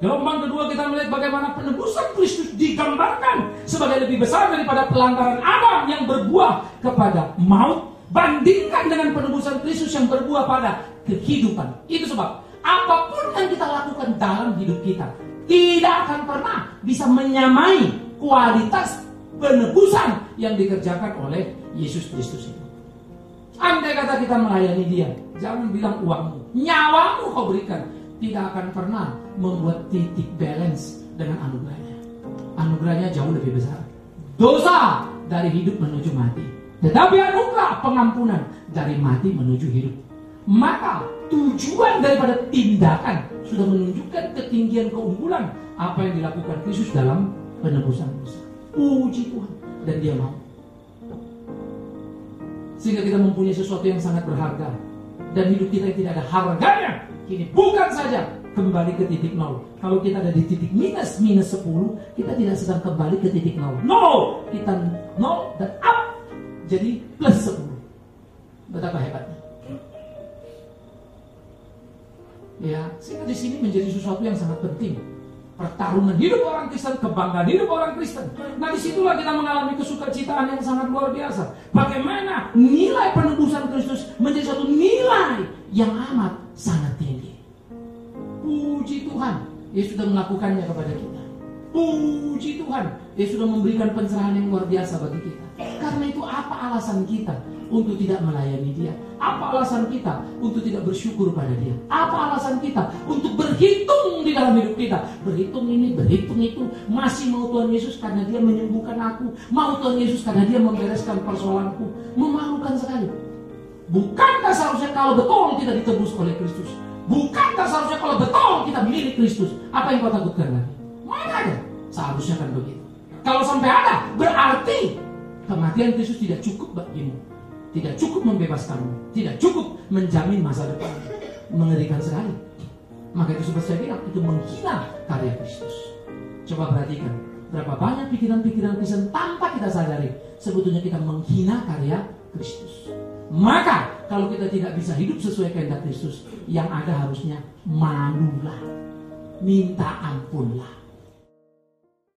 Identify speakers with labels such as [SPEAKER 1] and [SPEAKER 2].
[SPEAKER 1] Gelombang kedua kita melihat bagaimana penebusan Kristus digambarkan sebagai lebih besar daripada pelanggaran Adam yang berbuah kepada maut. Bandingkan dengan penebusan Kristus yang berbuah pada kehidupan. Itu sebab apa pun yang kita lakukan dalam hidup kita tidak akan pernah bisa menyamai kualitas penebusan yang dikerjakan oleh Yesus Kristus itu. Andai kata kita melayani dia, jangan bilang uangmu, nyawamu kau berikan tidak akan pernah membuat titik balance dengan anugerahnya. Anugerahnya jauh lebih besar. Dosa dari hidup menuju mati. Tetapi anugerah pengampunan dari mati menuju hidup. Maka tujuan daripada tindakan sudah menunjukkan ketinggian keunggulan apa yang dilakukan Kristus dalam penebusan dosa. Puji Tuhan dan dia mau. Sehingga kita mempunyai sesuatu yang sangat berharga dan hidup kita yang tidak ada harganya Kini bukan saja kembali ke titik nol. Kalau kita ada di titik minus minus 10, kita tidak sedang kembali ke titik nol. No, kita nol dan up jadi plus 10. Betapa hebatnya. Ya, sehingga di sini menjadi sesuatu yang sangat penting. Pertarungan hidup orang Kristen, kebanggaan hidup orang Kristen. Nah di situlah kita mengalami kesukacitaan yang sangat luar biasa. Bagaimana nilai penebusan Kristus menjadi satu nilai yang amat sangat tinggi. Puji Tuhan, Dia sudah melakukannya kepada kita. Puji Tuhan, Dia sudah memberikan pencerahan yang luar biasa bagi kita. Karena itu apa alasan kita untuk tidak melayani dia? Apa alasan kita untuk tidak bersyukur pada dia? Apa alasan kita untuk berhitung di dalam hidup kita? Berhitung ini, berhitung itu. Masih mau Tuhan Yesus karena dia menyembuhkan aku. Mau Tuhan Yesus karena dia membereskan persoalanku. Memalukan sekali. Bukankah seharusnya kalau betul kita ditebus oleh Kristus? Bukankah seharusnya kalau betul kita milik Kristus? Apa yang kau takutkan lagi? Mana ada? Seharusnya kan begitu. Kalau sampai ada, berarti kematian Kristus tidak cukup bagimu. Tidak cukup membebaskanmu. Tidak cukup menjamin masa depan. Mengerikan sekali. Maka itu seperti saya bilang, itu menghina karya Kristus. Coba perhatikan, berapa banyak pikiran-pikiran Kristen tanpa kita sadari, sebetulnya kita menghina karya Kristus. Maka kalau kita tidak bisa hidup sesuai kehendak Kristus, yang ada harusnya malulah, minta ampunlah.